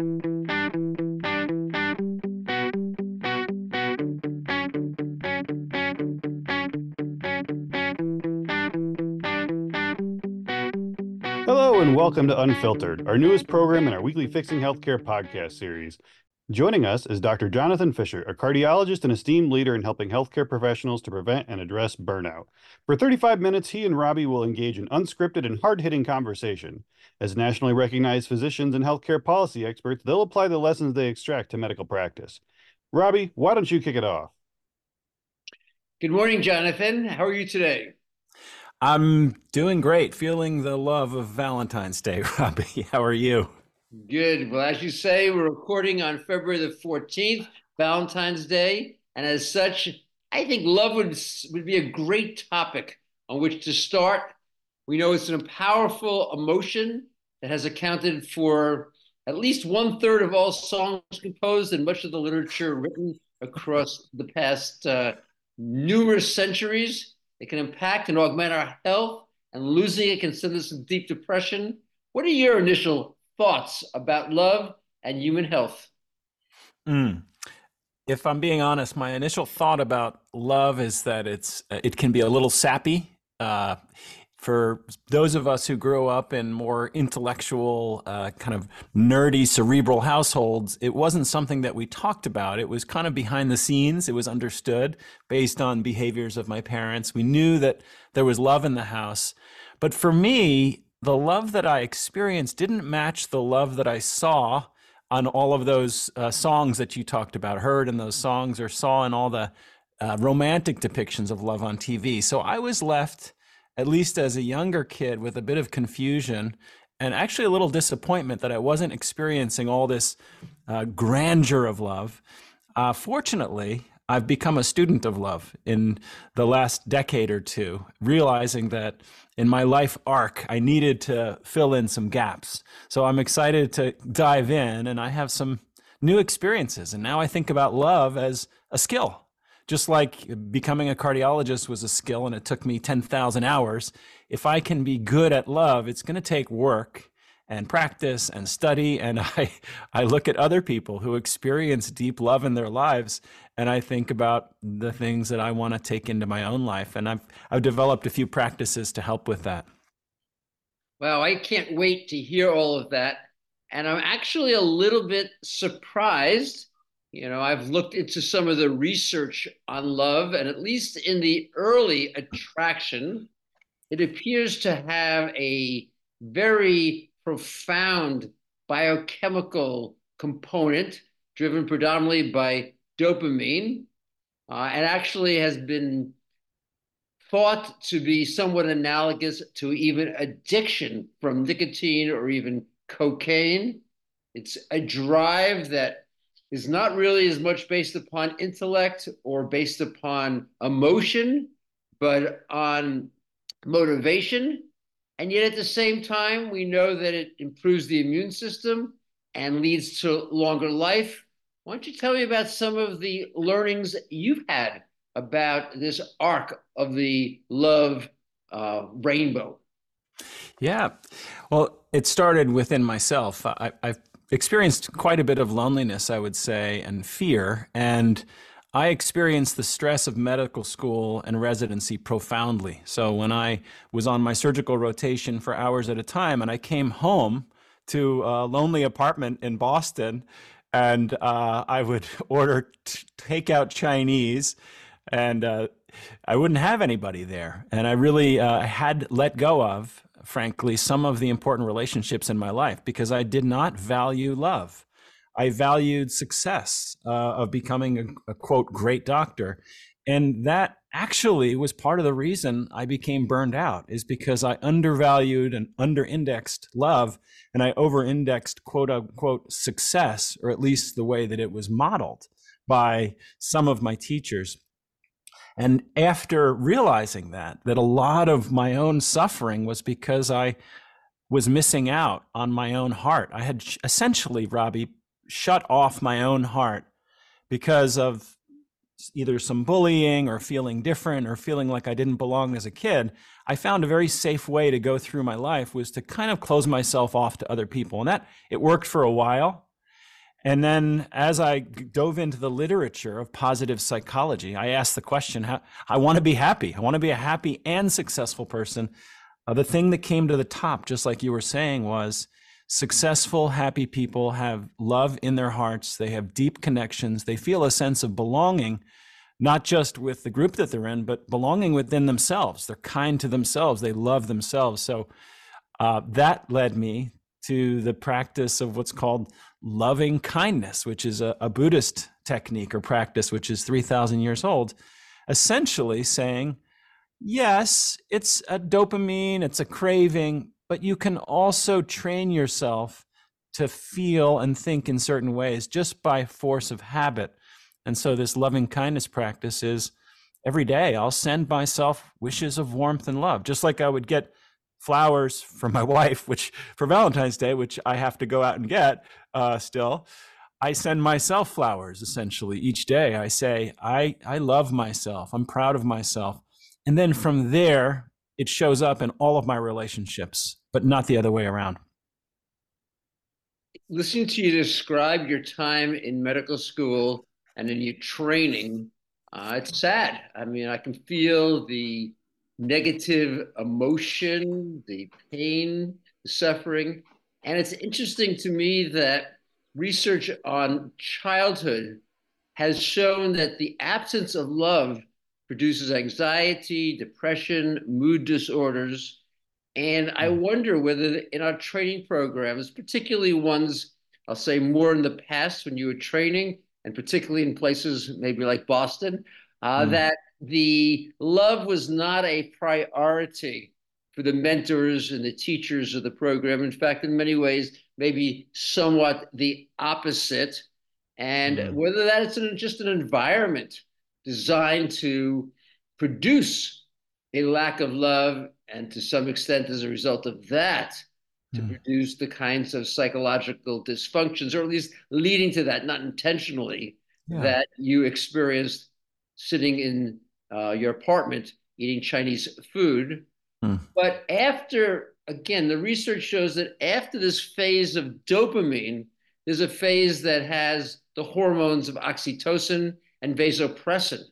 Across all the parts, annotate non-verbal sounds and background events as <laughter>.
Hello and welcome to Unfiltered, our newest program in our weekly Fixing Healthcare podcast series. Joining us is Dr. Jonathan Fisher, a cardiologist and esteemed leader in helping healthcare professionals to prevent and address burnout. For 35 minutes, he and Robbie will engage in unscripted and hard hitting conversation. As nationally recognized physicians and healthcare policy experts, they'll apply the lessons they extract to medical practice. Robbie, why don't you kick it off? Good morning, Jonathan. How are you today? I'm doing great, feeling the love of Valentine's Day, <laughs> Robbie. How are you? Good. Well, as you say, we're recording on February the 14th, Valentine's Day. And as such, I think love would, would be a great topic on which to start. We know it's a powerful emotion that has accounted for at least one third of all songs composed and much of the literature written across the past uh, numerous centuries. It can impact and augment our health, and losing it can send us into deep depression. What are your initial thoughts about love and human health? Mm. If I'm being honest, my initial thought about love is that it's it can be a little sappy. Uh, for those of us who grew up in more intellectual, uh, kind of nerdy, cerebral households, it wasn't something that we talked about. It was kind of behind the scenes. It was understood based on behaviors of my parents. We knew that there was love in the house. But for me, the love that I experienced didn't match the love that I saw on all of those uh, songs that you talked about, heard in those songs, or saw in all the uh, romantic depictions of love on TV. So I was left, at least as a younger kid, with a bit of confusion and actually a little disappointment that I wasn't experiencing all this uh, grandeur of love. Uh, fortunately, I've become a student of love in the last decade or two, realizing that in my life arc, I needed to fill in some gaps. So I'm excited to dive in, and I have some new experiences. And now I think about love as a skill. Just like becoming a cardiologist was a skill and it took me 10,000 hours, if I can be good at love, it's going to take work and practice and study. And <laughs> I, I look at other people who experience deep love in their lives and I think about the things that I want to take into my own life. And I've, I've developed a few practices to help with that. Wow, I can't wait to hear all of that. And I'm actually a little bit surprised. You know, I've looked into some of the research on love, and at least in the early attraction, it appears to have a very profound biochemical component driven predominantly by dopamine uh, and actually has been thought to be somewhat analogous to even addiction from nicotine or even cocaine. It's a drive that is not really as much based upon intellect or based upon emotion, but on motivation. And yet at the same time, we know that it improves the immune system and leads to longer life why don't you tell me about some of the learnings you've had about this arc of the love uh, rainbow? Yeah. Well, it started within myself. I, have experienced quite a bit of loneliness, I would say, and fear. And I experienced the stress of medical school and residency profoundly. So when I was on my surgical rotation for hours at a time and I came home to a lonely apartment in Boston, and uh, I would <laughs> order t- takeout Chinese, and uh, I wouldn't have anybody there. And I really uh, had let go of, frankly, some of the important relationships in my life because I did not value love. I valued success uh, of becoming a, a quote great doctor, and that actually was part of the reason I became burned out is because I undervalued and under-indexed love and I over-indexed quote unquote success, or at least the way that it was modeled by some of my teachers. And after realizing that, that a lot of my own suffering was because I was missing out on my own heart. I had essentially, Robbie, shut off my own heart because of either some bullying or feeling different or feeling like I didn't belong as a kid, I found a very safe way to go through my life was to kind of close myself off to other people. And that it worked for a while. And then as I dove into the literature of positive psychology, I asked the question, how, I want to be happy. I want to be a happy and successful person. Uh, the thing that came to the top, just like you were saying, was successful, happy people have love in their hearts. They have deep connections. They feel a sense of belonging, not just with the group that they're in, but belonging within themselves. They're kind to themselves. They love themselves. So uh, that led me to the practice of what's called loving kindness, which is a, a Buddhist technique or practice, which is 3,000 years old, essentially saying, yes, it's a dopamine, it's a craving, but you can also train yourself to feel and think in certain ways just by force of habit. And so, this loving kindness practice is every day I'll send myself wishes of warmth and love, just like I would get flowers from my <laughs> wife, which for Valentine's Day, which I have to go out and get uh, still. I send myself flowers essentially each day. I say, I, I love myself. I'm proud of myself. And then from there, it shows up in all of my relationships, but not the other way around. Listening to you describe your time in medical school and in your training, uh, it's sad. I mean, I can feel the negative emotion, the pain, the suffering. And it's interesting to me that research on childhood has shown that the absence of love produces anxiety, depression, mood disorders. And I hmm. wonder whether in our training programs, particularly ones, I'll say more in the past when you were training, and particularly in places maybe like Boston, uh, mm. that the love was not a priority for the mentors and the teachers of the program. In fact, in many ways, maybe somewhat the opposite. And mm-hmm. whether that's an, just an environment designed to produce a lack of love, and to some extent, as a result of that, to mm-hmm. produce the kinds of psychological dysfunctions, or at least leading to that, not intentionally, yeah. that you experienced sitting in uh, your apartment eating Chinese food. Hmm. But after, again, the research shows that after this phase of dopamine, there's a phase that has the hormones of oxytocin and vasopressin.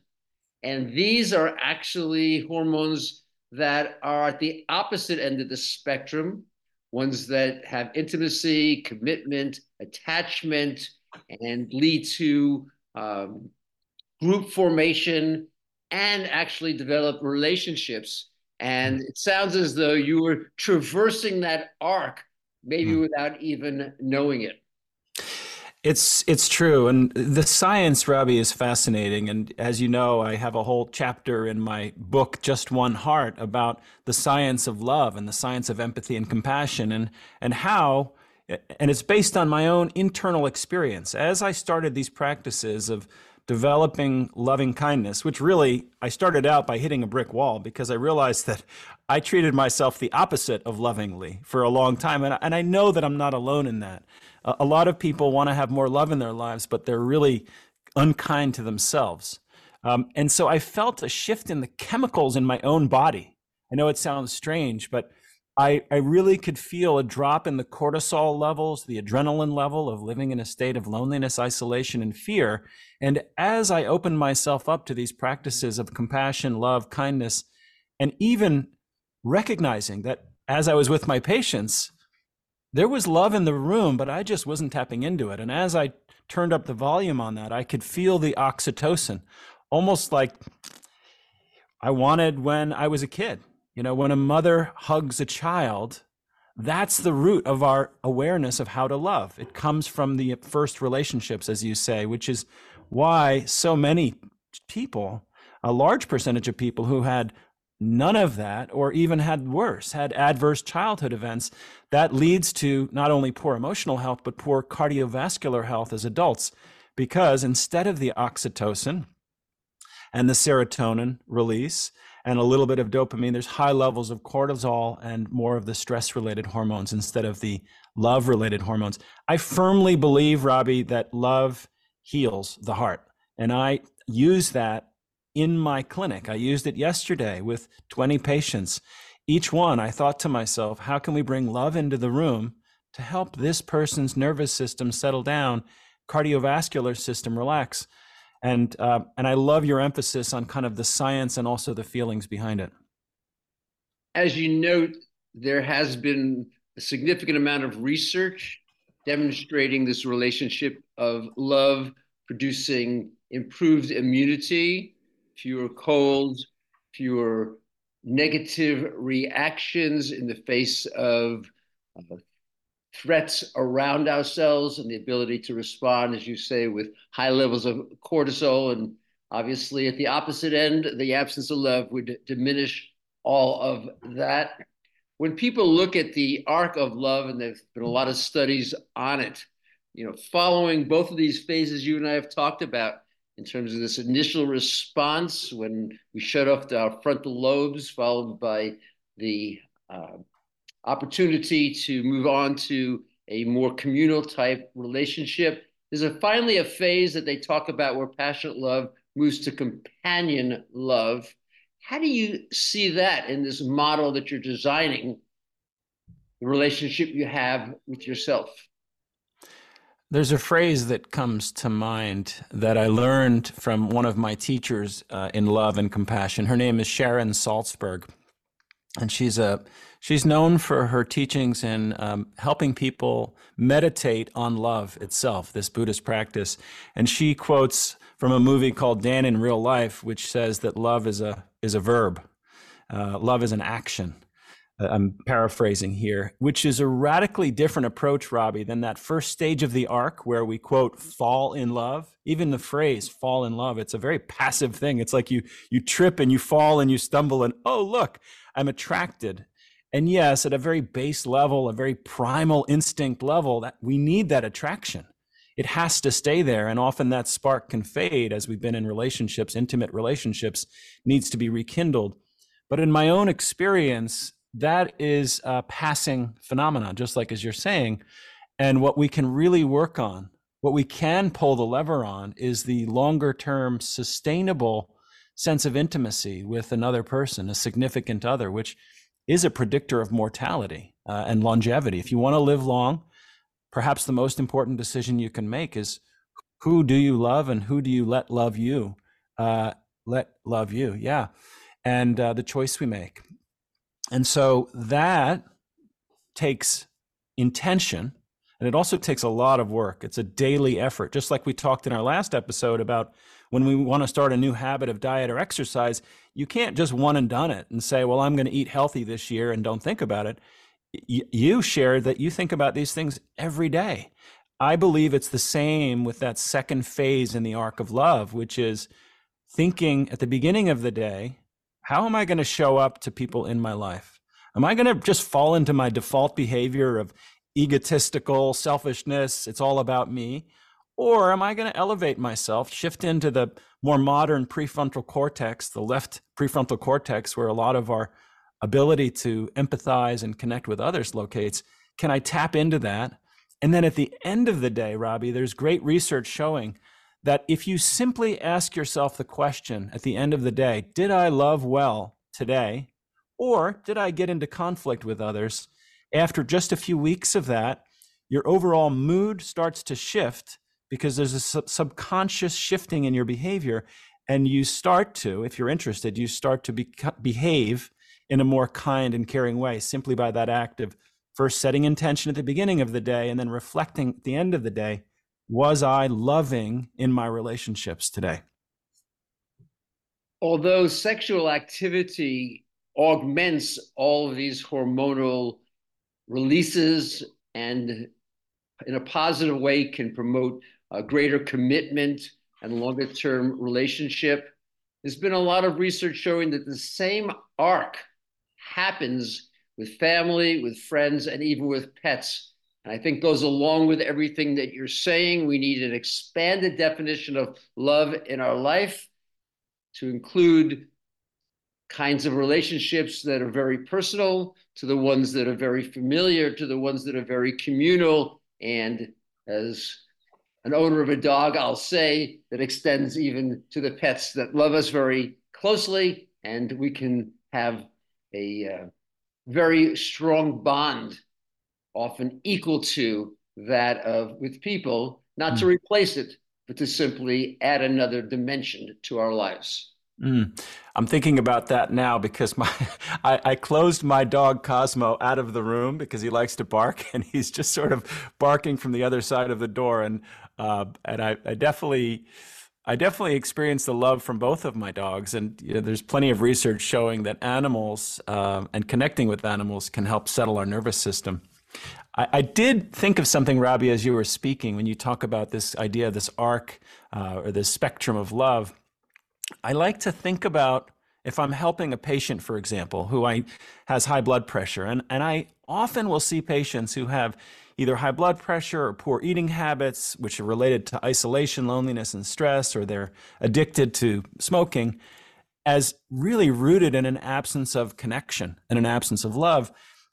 And these are actually hormones that are at the opposite end of the spectrum, ones that have intimacy, commitment, attachment, and lead to um, group formation and actually develop relationships. And it sounds as though you were traversing that arc, maybe mm. without even knowing it. It's it's true, and the science, Robbie, is fascinating. And as you know, I have a whole chapter in my book, Just One Heart, about the science of love and the science of empathy and compassion, and and how, and it's based on my own internal experience. As I started these practices of developing loving kindness, which really I started out by hitting a brick wall because I realized that I treated myself the opposite of lovingly for a long time. And, and I know that I'm not alone in that. A, lot of people want to have more love in their lives, but they're really unkind to themselves. Um, and so I felt a shift in the chemicals in my own body. I know it sounds strange, but I, I really could feel a drop in the cortisol levels, the adrenaline level of living in a state of loneliness, isolation, and fear. And as I opened myself up to these practices of compassion, love, kindness, and even recognizing that as I was with my patients, there was love in the room, but I just wasn't tapping into it. And as I turned up the volume on that, I could feel the oxytocin, almost like I wanted when I was a kid you know, when a mother hugs a child, that's the root of our awareness of how to love. It comes from the first relationships, as you say, which is why so many people, a large percentage of people who had none of that or even had worse, had adverse childhood events, that leads to not only poor emotional health, but poor cardiovascular health as adults. Because instead of the oxytocin and the serotonin release, and a little bit of dopamine. There's high levels of cortisol and more of the stress related hormones instead of the love related hormones. I firmly believe, Robbie, that love heals the heart. And I use that in my clinic. I used it yesterday with 20 patients. Each one, I thought to myself, how can we bring love into the room to help this person's nervous system settle down, cardiovascular system relax. And uh, and I love your emphasis on kind of the science and also the feelings behind it. As you note, there has been a significant amount of research demonstrating this relationship of love producing improved immunity, fewer colds, fewer negative reactions in the face of uh, threats around ourselves and the ability to respond, as you say, with high levels of cortisol. And obviously, at the opposite end, the absence of love would diminish all of that. When people look at the arc of love, and there's been a lot of studies on it, you know, following both of these phases you and I have talked about, in terms of this initial response when we shut off our frontal lobes, followed by the uh, opportunity to move on to a more communal type relationship. There's a, finally a phase that they talk about where passionate love moves to companion love. How do you see that in this model that you're designing, the relationship you have with yourself? There's a phrase that comes to mind that I learned from one of my teachers uh, in love and compassion. Her name is Sharon Salzberg, and she's a she's known for her teachings in um, helping people meditate on love itself, this Buddhist practice. And she quotes from a movie called Dan in Real Life, which says that love is a is a verb, uh, love is an action. Uh, I'm paraphrasing here, which is a radically different approach, Robbie, than that first stage of the arc where we quote fall in love. Even the phrase fall in love, it's a very passive thing. It's like you you trip and you fall and you stumble and oh look, I'm attracted. And yes, at a very base level, a very primal instinct level, that we need that attraction. It has to stay there. And often that spark can fade as we've been in relationships, intimate relationships, needs to be rekindled. But in my own experience, that is a passing phenomenon, just like as you're saying. And what we can really work on, what we can pull the lever on, is the longer term sustainable sense of intimacy with another person, a significant other, which is a predictor of mortality uh, and longevity. If you want to live long, perhaps the most important decision you can make is who do you love and who do you let love you? Uh, let love you, yeah. And uh, the choice we make. And so that takes intention and it also takes a lot of work. It's a daily effort, just like we talked in our last episode about when we want to start a new habit of diet or exercise. You can't just one and done it and say, well, I'm going to eat healthy this year and don't think about it. You shared that you think about these things every day. I believe it's the same with that second phase in the arc of love, which is thinking at the beginning of the day how am I going to show up to people in my life? Am I going to just fall into my default behavior of egotistical selfishness? It's all about me. Or am I going to elevate myself, shift into the more modern prefrontal cortex, the left prefrontal cortex, where a lot of our ability to empathize and connect with others locates? Can I tap into that? And then at the end of the day, Robbie, there's great research showing that if you simply ask yourself the question at the end of the day, did I love well today? Or did I get into conflict with others? After just a few weeks of that, your overall mood starts to shift because there's a sub- subconscious shifting in your behavior. And you start to, if you're interested, you start to be- behave in a more kind and caring way simply by that act of first setting intention at the beginning of the day and then reflecting at the end of the day was I loving in my relationships today? Although sexual activity augments all of these hormonal releases and in a positive way can promote a greater commitment and longer term relationship. There's been a lot of research showing that the same arc happens with family, with friends, and even with pets. And I think goes along with everything that you're saying. We need an expanded definition of love in our life to include kinds of relationships that are very personal to the ones that are very familiar to the ones that are very communal and as an owner of a dog i'll say that extends even to the pets that love us very closely and we can have a uh, very strong bond often equal to that of with people not mm. to replace it, but to simply add another dimension to our lives. Mm. I'm thinking about that now because my <laughs> I, I, closed my dog Cosmo out of the room because he likes to bark <laughs> and he's just sort of barking from the other side of the door and uh, and I, I definitely I definitely experienced the love from both of my dogs and you know, there's plenty of research showing that animals uh, and connecting with animals can help settle our nervous system. I, I, did think of something, Robbie, as you were speaking when you talk about this idea, this arc uh, or this spectrum of love I like to think about if I'm helping a patient, for example, who I has high blood pressure, and, and I often will see patients who have either high blood pressure or poor eating habits, which are related to isolation, loneliness, and stress, or they're addicted to smoking, as really rooted in an absence of connection and an absence of love.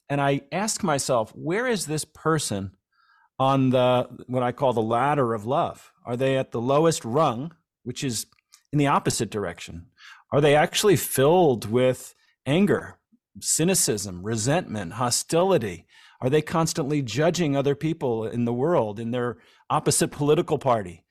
And I ask myself, where is this person on the what I call the ladder of love? Are they at the lowest rung, which is in the opposite direction? Are they actually filled with anger, cynicism, resentment, hostility? Are they constantly judging other people in the world in their opposite political party?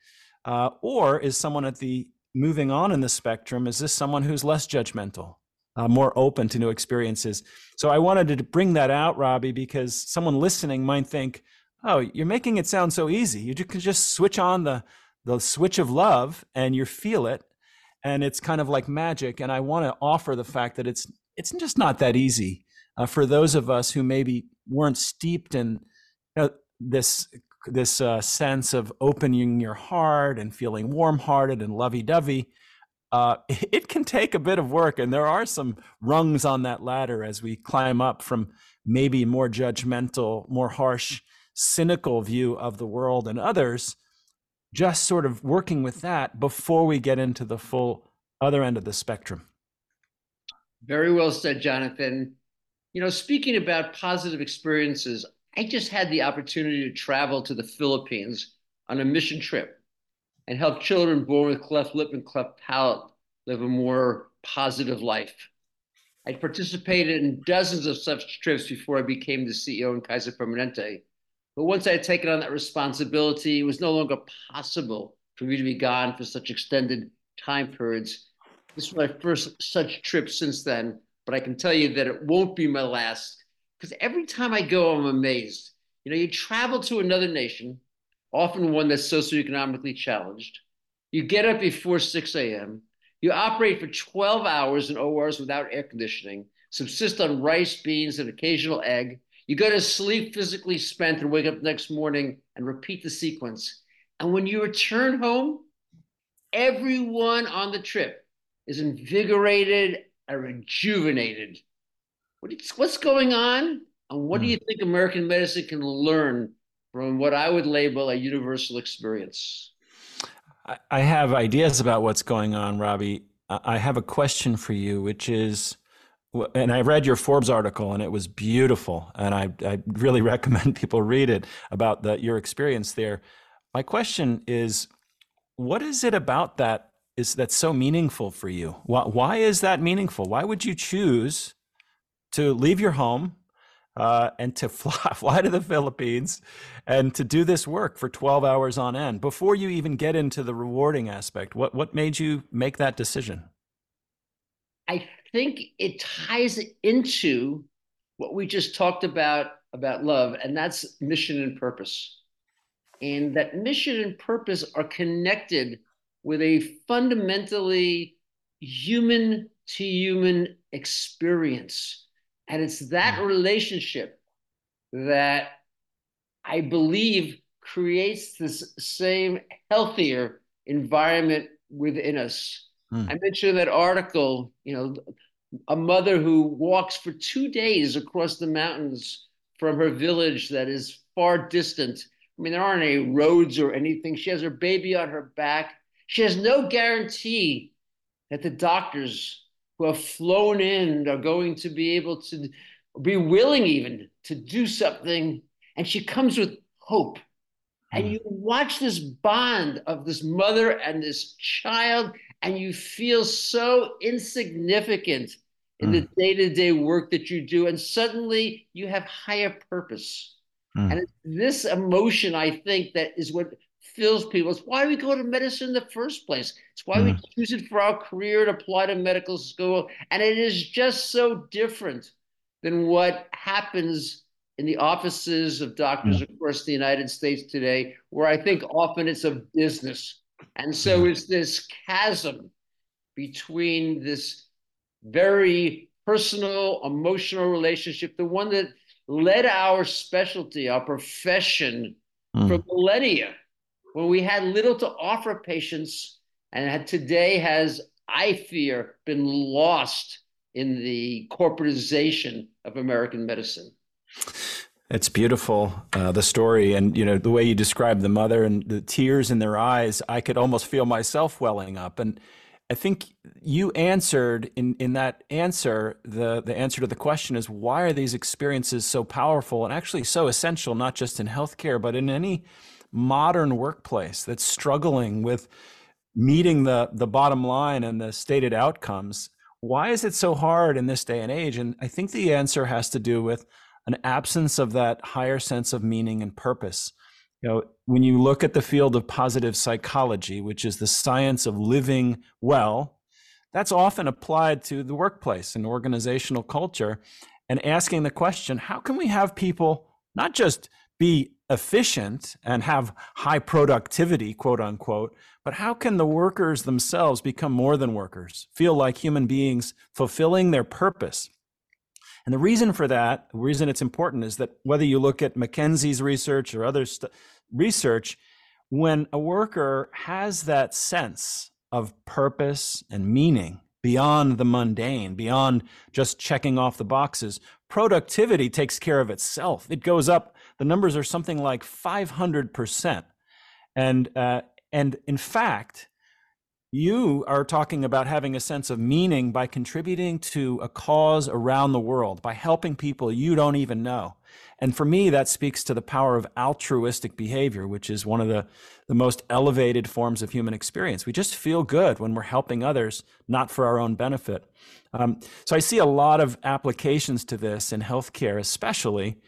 Uh, or is someone at the moving on in the spectrum, is this someone who's less judgmental, uh, more open to new experiences? So I wanted to bring that out, Robbie, because someone listening might think, oh, you're making it sound so easy. You can just switch on the the switch of love and you feel it and it's kind of like magic and i want to offer the fact that it's it's just not that easy uh, for those of us who maybe weren't steeped in you know, this this uh, sense of opening your heart and feeling warm-hearted and lovey-dovey uh, <laughs> it can take a bit of work and there are some rungs on that ladder as we climb up from maybe more judgmental more harsh cynical view of the world and others just sort of working with that before we get into the full other end of the spectrum. Very well said, Jonathan. You know, speaking about positive experiences, I just had the opportunity to travel to the Philippines on a mission trip and help children born with cleft lip and cleft palate live a more positive life. I participated in dozens of such trips before I became the CEO in Kaiser Permanente. But once I had taken on that responsibility, it was no longer possible for me to be gone for such extended time periods. This was my first such trip since then, but I can tell you that it won't be my last because every time I go, I'm amazed. You know, you travel to another nation, often one that's socioeconomically challenged. You get up before 6 a.m. You operate for 12 hours in ORs without air conditioning, subsist on rice, beans, and occasional egg, you go to sleep physically spent and wake up next morning and repeat the sequence. And when you return home, everyone on the trip is invigorated and rejuvenated. what's going on? And what do hmm. you think American medicine can learn from what I would label a universal experience? I have ideas about what's going on, Robbie. I have a question for you, which is and I read your Forbes article and it was beautiful. And I, I really <laughs> recommend people read it about the, your experience there. My question is, what is it about that is that's so meaningful for you? Why, why is that meaningful? Why would you choose to leave your home uh, and to <laughs> fly, fly to the Philippines and to do this work for 12 hours on end before you even get into the rewarding aspect? What, what made you make that decision? I think it ties into what we just talked about about love, and that's mission and purpose. And that mission and purpose are connected with a fundamentally human to human experience. And it's that hmm. relationship that I believe creates this same healthier environment within us Mm. I mentioned that article, you know, a mother who walks for two days across the mountains from her village that is far distant. I mean, there aren't any roads or anything. She has her baby on her back. She has no guarantee that the doctors who have flown in are going to be able to be willing even to do something. And she comes with hope. And hmm. you watch this bond of this mother and this child and you feel so insignificant in mm. the day-to-day work that you do and suddenly you have higher purpose mm. and this emotion i think that is what fulfills people. It's why we go to medicine in the first place. It's why mm. we choose it for our career and apply to medical school. And it is just so different than what happens in the offices of doctors mm. across the United States today, where I think often it's a business. And so mm. it's this chasm between this very personal, emotional relationship, the one that led our specialty, our profession mm. for millennia, when we had little to offer patients, and today has, I fear, been lost in the corporatization of American medicine. It's beautiful, uh, the story, and you know the way you describe the mother and the tears in their eyes. I could almost feel myself welling up, and I think you answered in, in that answer, the, the answer to the question is why are these experiences so powerful and actually so essential, not just in healthcare, but in any modern workplace that's struggling with meeting the, the bottom line and the stated outcomes? Why is it so hard in this day and age? And I think the answer has to do with an absence of that higher sense of meaning and purpose. You know, when you look at the field of positive psychology, which is the science of living well, that's often applied to the workplace and organizational culture and asking the question how can we have people not just be efficient and have high productivity, quote unquote, but how can the workers themselves become more than workers, feel like human beings fulfilling their purpose? And the reason for that, the reason it's important is that whether you look at McKinsey's research or other st- research, when a worker has that sense of purpose and meaning beyond the mundane, beyond just checking off the boxes, productivity takes care of itself. It goes up. The numbers are something like 500%. And, uh, and in fact, you are talking about having a sense of meaning by contributing to a cause around the world, by helping people you don't even know. And for me, that speaks to the power of altruistic behavior, which is one of the, the most elevated forms of human experience. We just feel good when we're helping others, not for our own benefit. Um, so I see a lot of applications to this in healthcare, especially.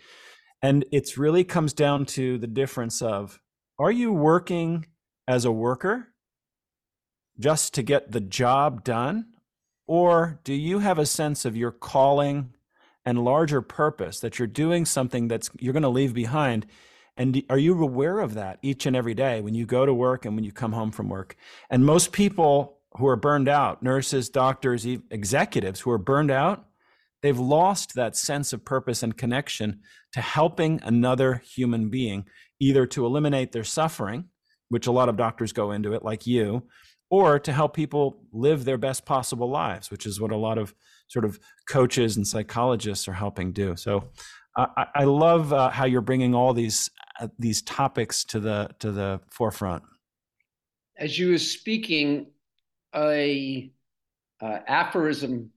And it really comes down to the difference of are you working as a worker just to get the job done? Or do you have a sense of your calling and larger purpose that you're doing something that's you're going to leave behind? And are you aware of that each and every day when you go to work and when you come home from work? And most people who are burned out, nurses, doctors, executives who are burned out, they've lost that sense of purpose and connection to helping another human being, either to eliminate their suffering, which a lot of doctors go into it, like you, or to help people live their best possible lives, which is what a lot of sort of coaches and psychologists are helping do. So I, I love uh, how you're bringing all these uh, these topics to the to the forefront. As you were speaking, a uh, aphorism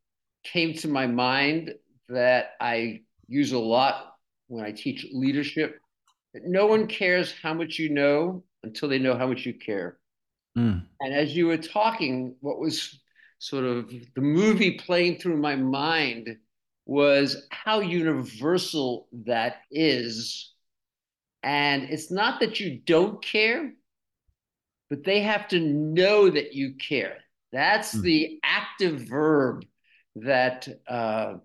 came to my mind that I use a lot when I teach leadership. No one cares how much you know until they know how much you care. Mm. And as you were talking, what was sort of the movie playing through my mind was how universal that is. And it's not that you don't care, but they have to know that you care. That's mm. the active verb that uh,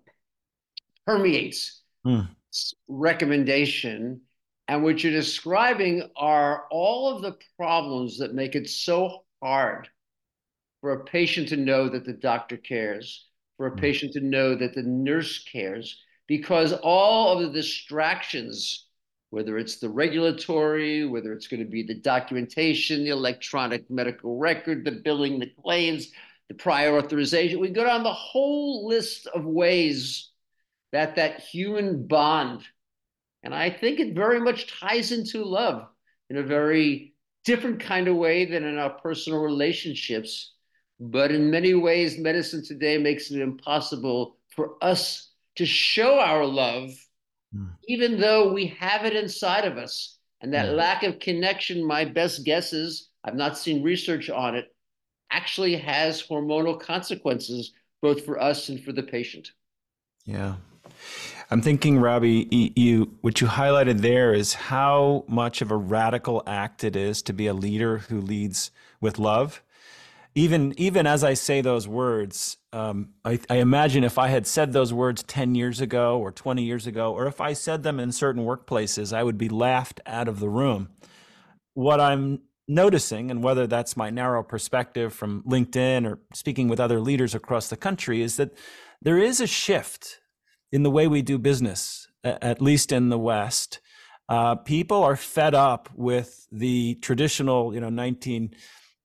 permeates mm. recommendation and what you're describing are all of the problems that make it so hard for a patient to know that the doctor cares, for a mm. patient to know that the nurse cares, because all of the distractions, whether it's the regulatory, whether it's going to be the documentation, the electronic medical record, the billing, the claims, the prior authorization, we go down the whole list of ways that that human bond and I think it very much ties into love in a very different kind of way than in our personal relationships. But in many ways, medicine today makes it impossible for us to show our love, mm. even though we have it inside of us. And that mm. lack of connection, my best guess is I've not seen research on it, actually has hormonal consequences both for us and for the patient. Yeah. I'm thinking, Robbie, you what you highlighted there is how much of a radical act it is to be a leader who leads with love. Even even as I say those words, um, I, I imagine if I had said those words 10 years ago or 20 years ago, or if I said them in certain workplaces, I would be laughed out of the room. What I'm noticing, and whether that's my narrow perspective from LinkedIn or speaking with other leaders across the country, is that there is a shift in the way we do business, at least in the West. Uh, people are fed up with the traditional, you know, 1970s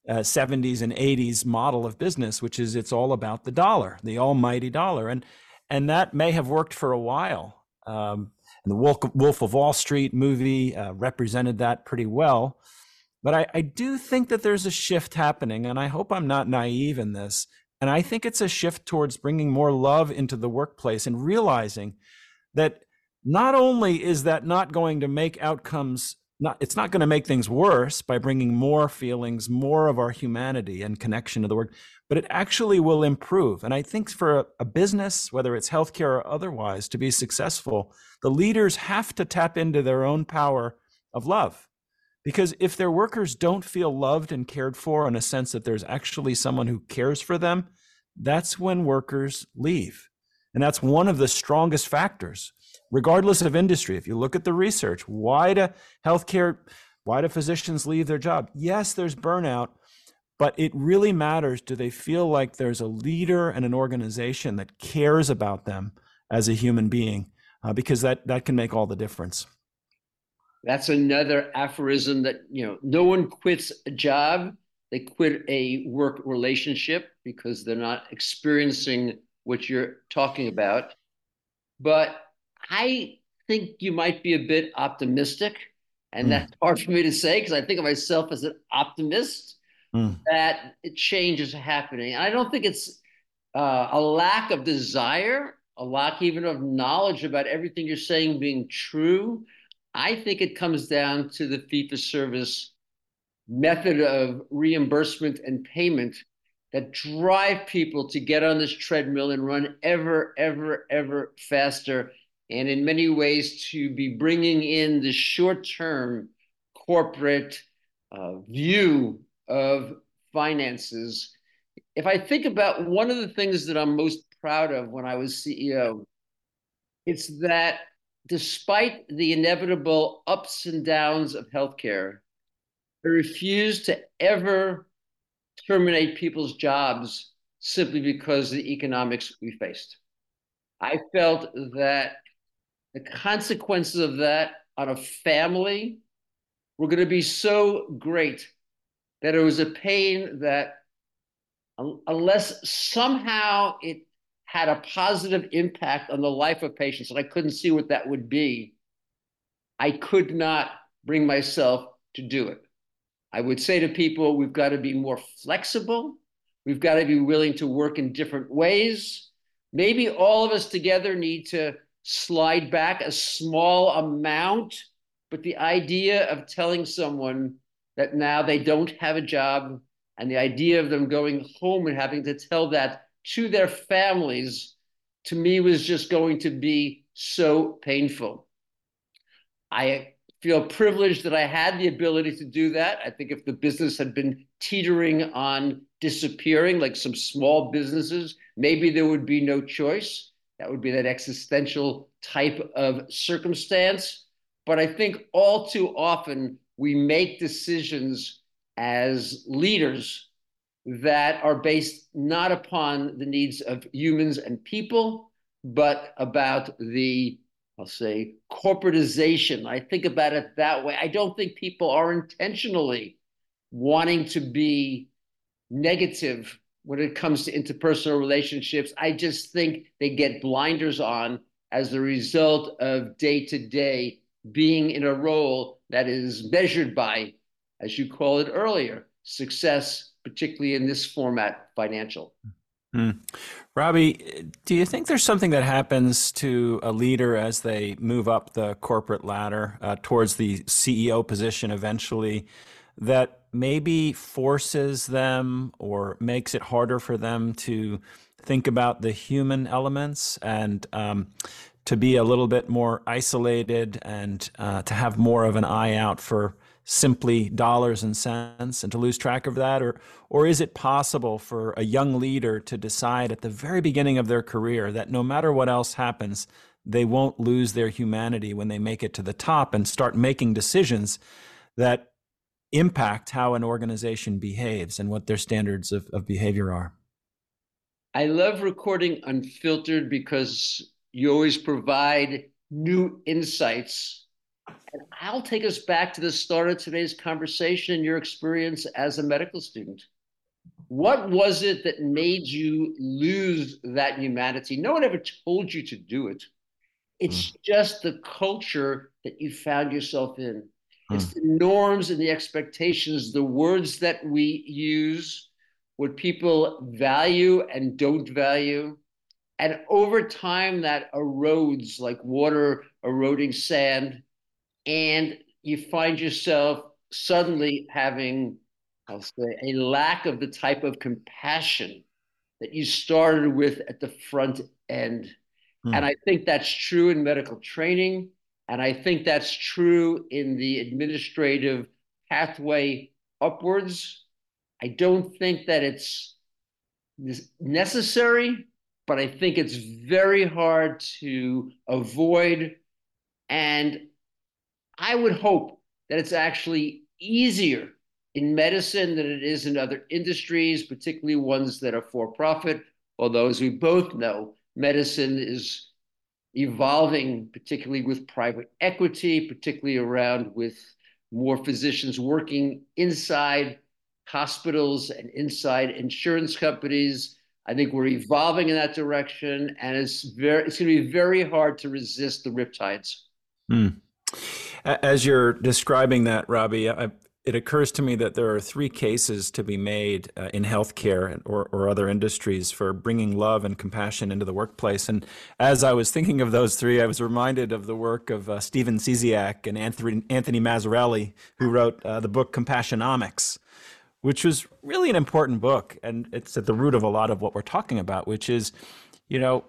uh, and 80s model of business, which is it's all about the dollar, the almighty dollar, and and that may have worked for a while. Um, and the Wolf, Wolf of Wall Street movie uh, represented that pretty well. But I, I do think that there's a shift happening, and I hope I'm not naive in this. And I think it's a shift towards bringing more love into the workplace and realizing that not only is that not going to make outcomes not it's not going to make things worse by bringing more feelings more of our humanity and connection to the work but it actually will improve and i think for a, a, business whether it's healthcare or otherwise to be successful the leaders have to tap into their own power of love because if their workers don't feel loved and cared for in a sense that there's actually someone who cares for them, that's when workers leave. And that's one of the strongest factors, regardless of industry. If you look at the research, why do healthcare, why do physicians leave their job? Yes, there's burnout, but it really matters. Do they feel like there's a leader and an organization that cares about them as a human being? Uh, because that, that can make all the difference. That's another aphorism that, you know, no one quits a job. They quit a work relationship because they're not experiencing what you're talking about. But I think you might be a bit optimistic. And mm. that's hard for me to say because I think of myself as an optimist mm. that change is happening. And I don't think it's uh, a lack of desire, a lack even of knowledge about everything you're saying being true. I think it comes down to the fee for service method of reimbursement and payment that drive people to get on this treadmill and run ever, ever, ever faster. And in many ways, to be bringing in the short term corporate uh, view of finances. If I think about one of the things that I'm most proud of when I was CEO, it's that despite the inevitable ups and downs of healthcare, I refuse to ever terminate people's jobs simply because of the economics we faced. I felt that the consequences of that on a family were going to be so great that it was a pain that unless somehow it had a positive impact on the life of patients, and I couldn't see what that would be, I could not bring myself to do it. I would say to people, we've got to be more flexible. We've got to be willing to work in different ways. Maybe all of us together need to slide back a small amount, but the idea of telling someone that now they don't have a job and the idea of them going home and having to tell that to their families to me was just going to be so painful. I feel privileged that I had the ability to do that. I think if the business had been teetering on disappearing, like some small businesses, maybe there would be no choice. That would be that existential type of circumstance. But I think all too often we make decisions as leaders that are based not upon the needs of humans and people, but about the, I'll say, corporatization. I think about it that way. I don't think people are intentionally wanting to be negative when it comes to interpersonal relationships. I just think they get blinders on as a result of day to day being in a role that is measured by, as you call it earlier, success particularly in this format, financial. Mm. Robbie, do you think there's something that happens to a leader as they move up the corporate ladder uh, towards the CEO position eventually that maybe forces them or makes it harder for them to think about the human elements and um, to be a little bit more isolated and uh, to have more of an eye out for simply dollars and cents and to lose track of that? Or or is it possible for a young leader to decide at the very beginning of their career that no matter what else happens they won't lose their humanity when they make it to the top and start making decisions that impact how an organization behaves and what their standards of, of behavior are? I love recording unfiltered because you always provide new insights and I'll take us back to the start of today's conversation, your experience as a medical student. What was it that made you lose that humanity? No one ever told you to do it. It's mm. just the culture that you found yourself in. Mm. It's the norms and the expectations, the words that we use, what people value and don't value. And over time, that erodes like water eroding sand and you find yourself suddenly having, I'll say, a lack of the type of compassion that you started with at the front end. Hmm. And I think that's true in medical training. And I think that's true in the administrative pathway upwards. I don't think that it's necessary, but I think it's very hard to avoid. And I would hope that it's actually easier in medicine than it is in other industries, particularly ones that are for profit. Although, as we both know, medicine is evolving, particularly with private equity, particularly around with more physicians working inside hospitals and inside insurance companies. I think we're evolving in that direction, and it's very it's going to be very hard to resist the riptides. Mm. As you're describing that, Robbie, I, it occurs to me that there are three cases to be made uh, in healthcare or, or other industries for bringing love and compassion into the workplace. And as I was thinking of those three, I was reminded of the work of uh, Stephen Trzeciak and Anthony, Anthony Mazzarelli, who wrote uh, the book Compassionomics, which was really an important book. And it's at the root of a lot of what we're talking about, which is, you know,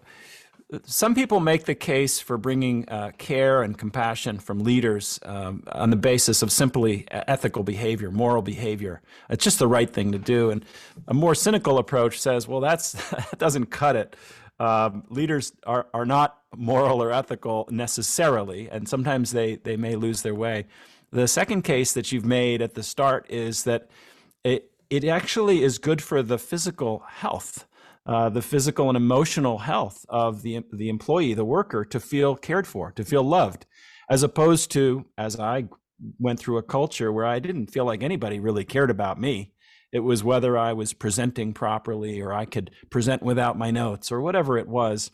some people make the case for bringing uh, care and compassion from leaders um, on the basis of simply ethical behavior, moral behavior. It's just the right thing to do. And a more cynical approach says, well, that's, <laughs> that doesn't cut it. Um, leaders are, are not moral or ethical necessarily, and sometimes they, they may lose their way. The second case that you've made at the start is that it, it actually is good for the physical health uh, the physical and emotional health of the the employee, the worker, to feel cared for, to feel loved, as opposed to as I went through a culture where I didn't feel like anybody really cared about me. It was whether I was presenting properly or I could present without my notes or whatever it was.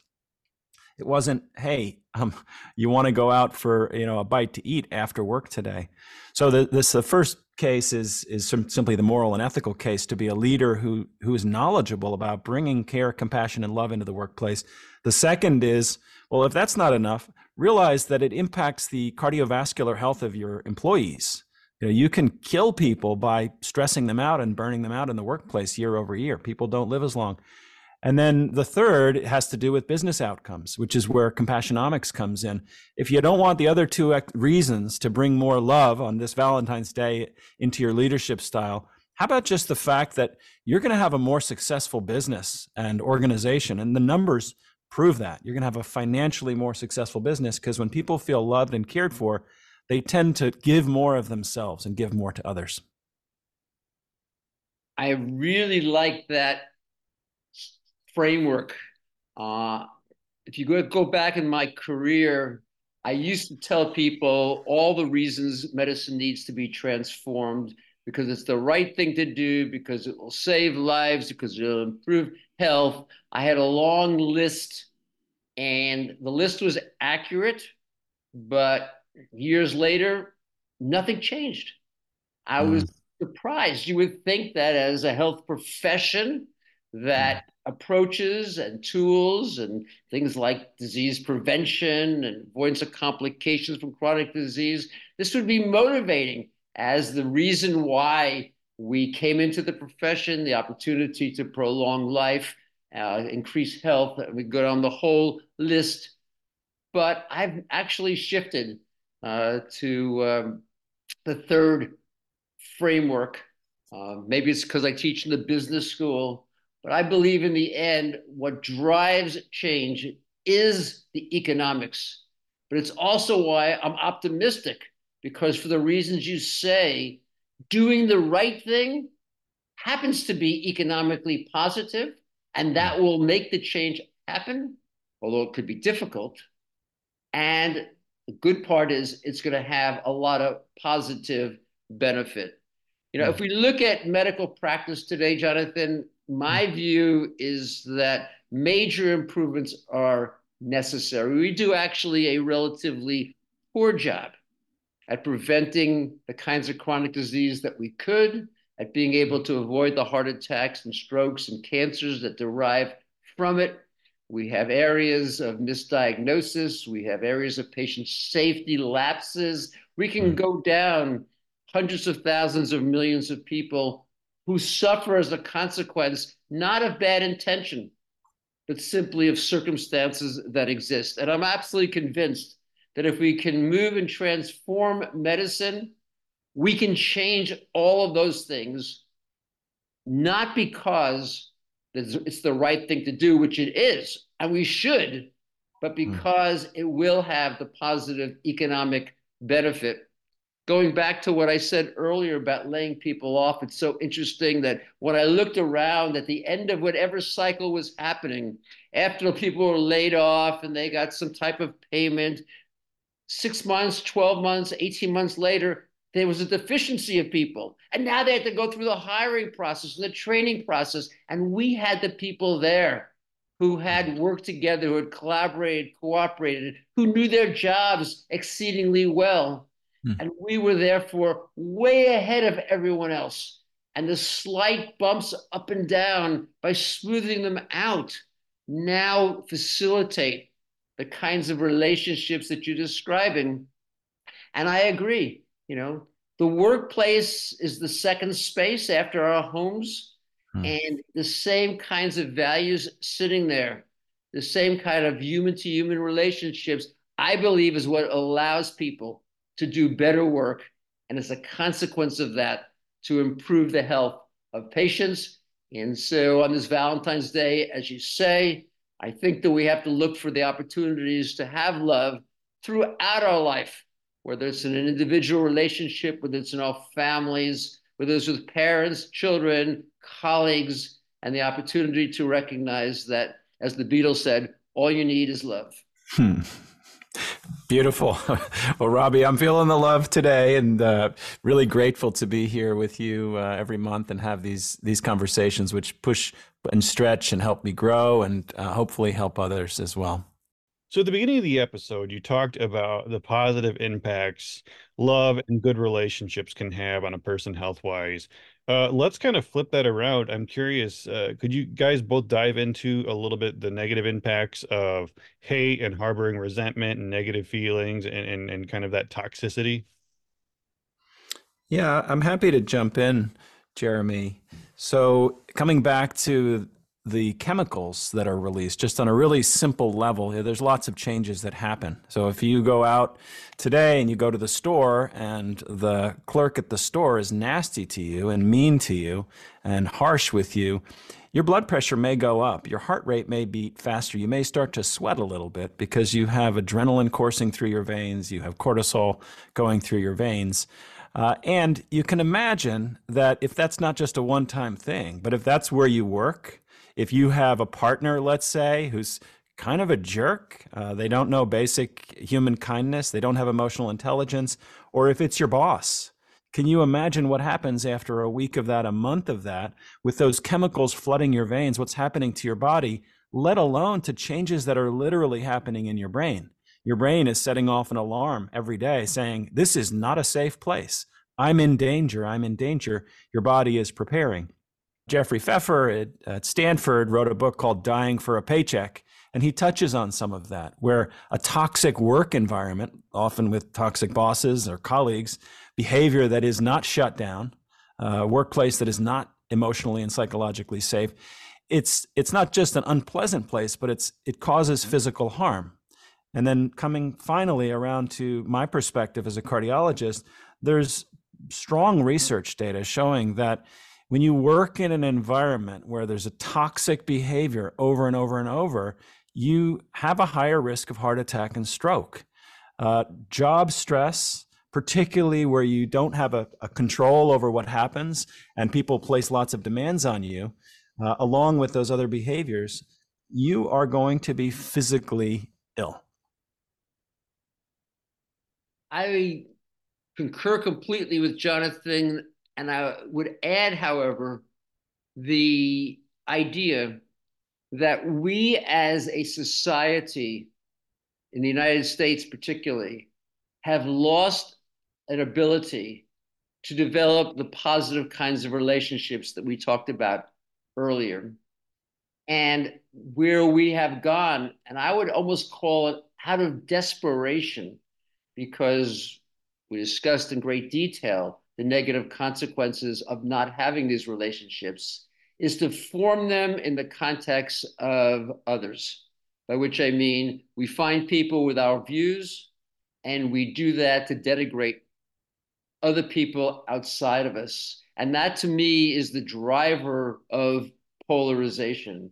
It wasn't, hey, um, you want to go out for you know a bite to eat after work today. So the, this the first case is is simply the moral and ethical case to be a leader who who is knowledgeable about bringing care, compassion, and love into the workplace. The second is well, if that's not enough, realize that it impacts the cardiovascular health of your employees. You know, you can kill people by stressing them out and burning them out in the workplace year over year. People don't live as long. And then the third has to do with business outcomes, which is where compassionomics comes in. If you don't want the other two reasons to bring more love on this Valentine's Day into your leadership style, how about just the fact that you're going to have a more successful business and organization? And the numbers prove that. You're going to have a financially more successful business because when people feel loved and cared for, they tend to give more of themselves and give more to others. I really like that framework. Uh, if you go, go back in my career, I used to tell people all the reasons medicine needs to be transformed because it's the right thing to do, because it will save lives, because it'll improve health. I had a long list, and the list was accurate, but years later, nothing changed. I mm. was surprised. You would think that as a health profession, that approaches and tools and things like disease prevention and avoidance of complications from chronic disease. This would be motivating as the reason why we came into the profession, the opportunity to prolong life, uh, increase health. We go down the whole list. but I've actually shifted uh, to um, the third framework. Uh, maybe it's because I teach in the business school, but I believe in the end, what drives change is the economics. But it's also why I'm optimistic, because for the reasons you say, doing the right thing happens to be economically positive, and that will make the change happen, although it could be difficult. And the good part is it's going to have a lot of positive benefit. You know, if we look at medical practice today, Jonathan, my view is that major improvements are necessary. We do actually a relatively poor job at preventing the kinds of chronic disease that we could, at being able to avoid the heart attacks and strokes and cancers that derive from it. We have areas of misdiagnosis. We have areas of patient safety lapses. We can hmm. go down hundreds of thousands of millions of people who suffer as a consequence, not of bad intention, but simply of circumstances that exist. And I'm absolutely convinced that if we can move and transform medicine, we can change all of those things, not because it's the right thing to do, which it is, and we should, but hmm. because mm. it will have the positive economic benefit. Going back to what I said earlier about laying people off, it's so interesting that when I looked around at the end of whatever cycle was happening, after people were laid off and they got some type of payment, six months, 12 months, 18 months later, there was a deficiency of people. And now they had to go through the hiring process and the training process. And we had the people there who had worked together, who had collaborated, cooperated, who knew their jobs exceedingly well. Hmm. And we were therefore way ahead of everyone else. And the slight bumps up and down by smoothing them out now facilitate the kinds of relationships that you're describing. And I agree you know, the workplace is the second space after our homes, hmm. and the same kinds of values sitting there, the same kind of human to human relationships, I believe is what allows people to do better work. And as a consequence of that, to improve the health of patients. And so on this Valentine's Day, as you say, I think that we have to look for the opportunities to have love throughout our life whether it's in an individual relationship, whether it's in our families, whether it's with parents, children, colleagues, and the opportunity to recognize that, as the Beatles said, all you need is love. Hmm. Beautiful. <laughs> Well, Robbie, I'm feeling the love today, and uh, really grateful to be here with you uh, every month and have these these conversations, which push and stretch and help me grow, and uh, hopefully help others as well. So at the beginning of the episode, you talked about the positive impacts love and good relationships can have on a person health wise. Uh, let's kind of flip that around. I'm curious, uh, could you guys both dive into a little bit the negative impacts of hate and harboring resentment and negative feelings and, and, and kind of that toxicity? Yeah, I'm happy to jump in, Jeremy. So coming back to the chemicals that are released just on a really simple level. There's lots of changes that happen. So if you go out today and you go to the store and the clerk at the store is nasty to you and mean to you and harsh with you your blood pressure may go up. Your heart rate may beat faster. You may start to sweat a little bit because you have adrenaline coursing through your veins. You have cortisol going through your veins. Uh, and you can imagine that if that's not just a one time thing, but if that's where you work, if you have a partner, let's say, who's kind of a jerk, uh, they don't know basic human kindness, they don't have emotional intelligence, or if it's your boss. Can you imagine what happens after a week of that, a month of that, with those chemicals flooding your veins? What's happening to your body, let alone to changes that are literally happening in your brain? Your brain is setting off an alarm every day saying, This is not a safe place. I'm in danger. I'm in danger. Your body is preparing. Jeffrey Pfeffer at, at, Stanford wrote a book called Dying for a Paycheck. And he touches on some of that, where a toxic work environment, often with toxic bosses or colleagues, behavior that is not shut down, a workplace that is not emotionally and psychologically safe, it's, it's not just an unpleasant place, but it's, it causes physical harm. And then coming finally around to my perspective as a cardiologist, there's strong research data showing that when you work in an environment where there's a toxic behavior over and over and over, you have a higher risk of heart attack and stroke. Uh, job stress, particularly where you don't have a, a, control over what happens and people place lots of demands on you, uh, along with those other behaviors, you are going to be physically ill. I concur completely with Jonathan. And I would add, however, the idea that we as a society, in the United States particularly, have lost an ability to develop the positive kinds of relationships that we talked about earlier. And where we have gone, and I would almost call it out of desperation, because we discussed in great detail the negative consequences of not having these relationships, is to form them in the context of others. By which I mean we find people with our views, and we do that to denigrate other people outside of us. And that to me is the driver of polarization.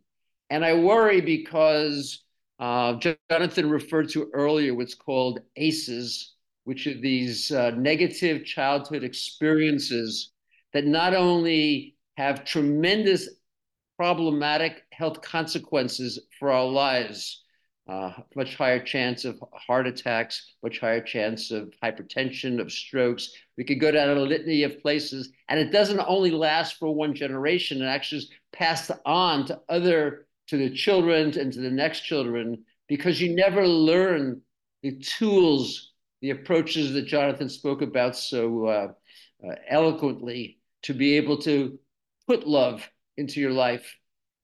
And I worry because uh, Jonathan referred to earlier what's called ACEs, which are these uh, negative childhood experiences that not only have tremendous problematic health consequences for our lives, uh, much higher chance of heart attacks, much higher chance of hypertension, of strokes. We could go down a litany of places, and it doesn't only last for one generation; it actually is passed on to other to the children and to the next children because you never learn the tools, the approaches that Jonathan spoke about so uh, uh, eloquently to be able to put love into your life.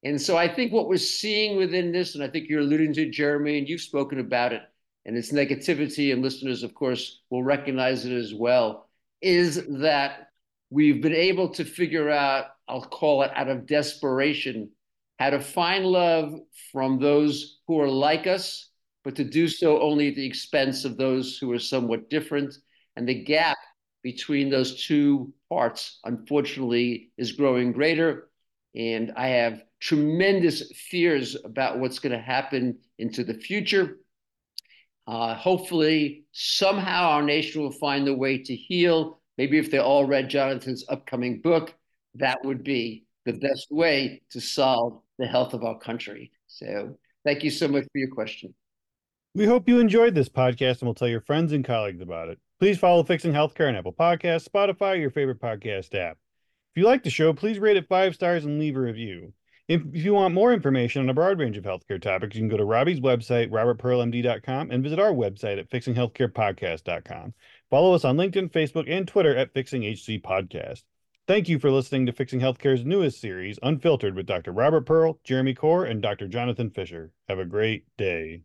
And so I think what we're seeing within this, and I think you're alluding to Jeremy, and you've spoken about it, and its negativity, and listeners, of course, will recognize it as well, is that we've been able to figure out, I'll call it out of desperation, how to find love from those who are like us, but to do so only at the expense of those who are somewhat different. And the gap between those two parts, unfortunately, is growing greater. And I have tremendous fears about what's going to happen into the future. Uh, hopefully, somehow our nation will find a way to heal. Maybe if they all read Jonathan's upcoming book, that would be the best way to solve the health of our country. So thank you so much for your question. We hope you enjoyed this podcast and will tell your friends and colleagues about it. Please follow Fixing Healthcare on Apple Podcasts, Spotify, your favorite podcast app. If you like the show, please rate it five stars and leave a review. If, you want more information on a broad range of healthcare topics, you can go to Robbie's website, robertpearlmd.com, and visit our website at fixinghealthcarepodcast.com. Follow us on LinkedIn, Facebook, and Twitter at Fixing HC Podcast. Thank you for listening to Fixing Healthcare's newest series, Unfiltered, with Dr. Robert Pearl, Jeremy Corr, and Dr. Jonathan Fisher. Have a great day.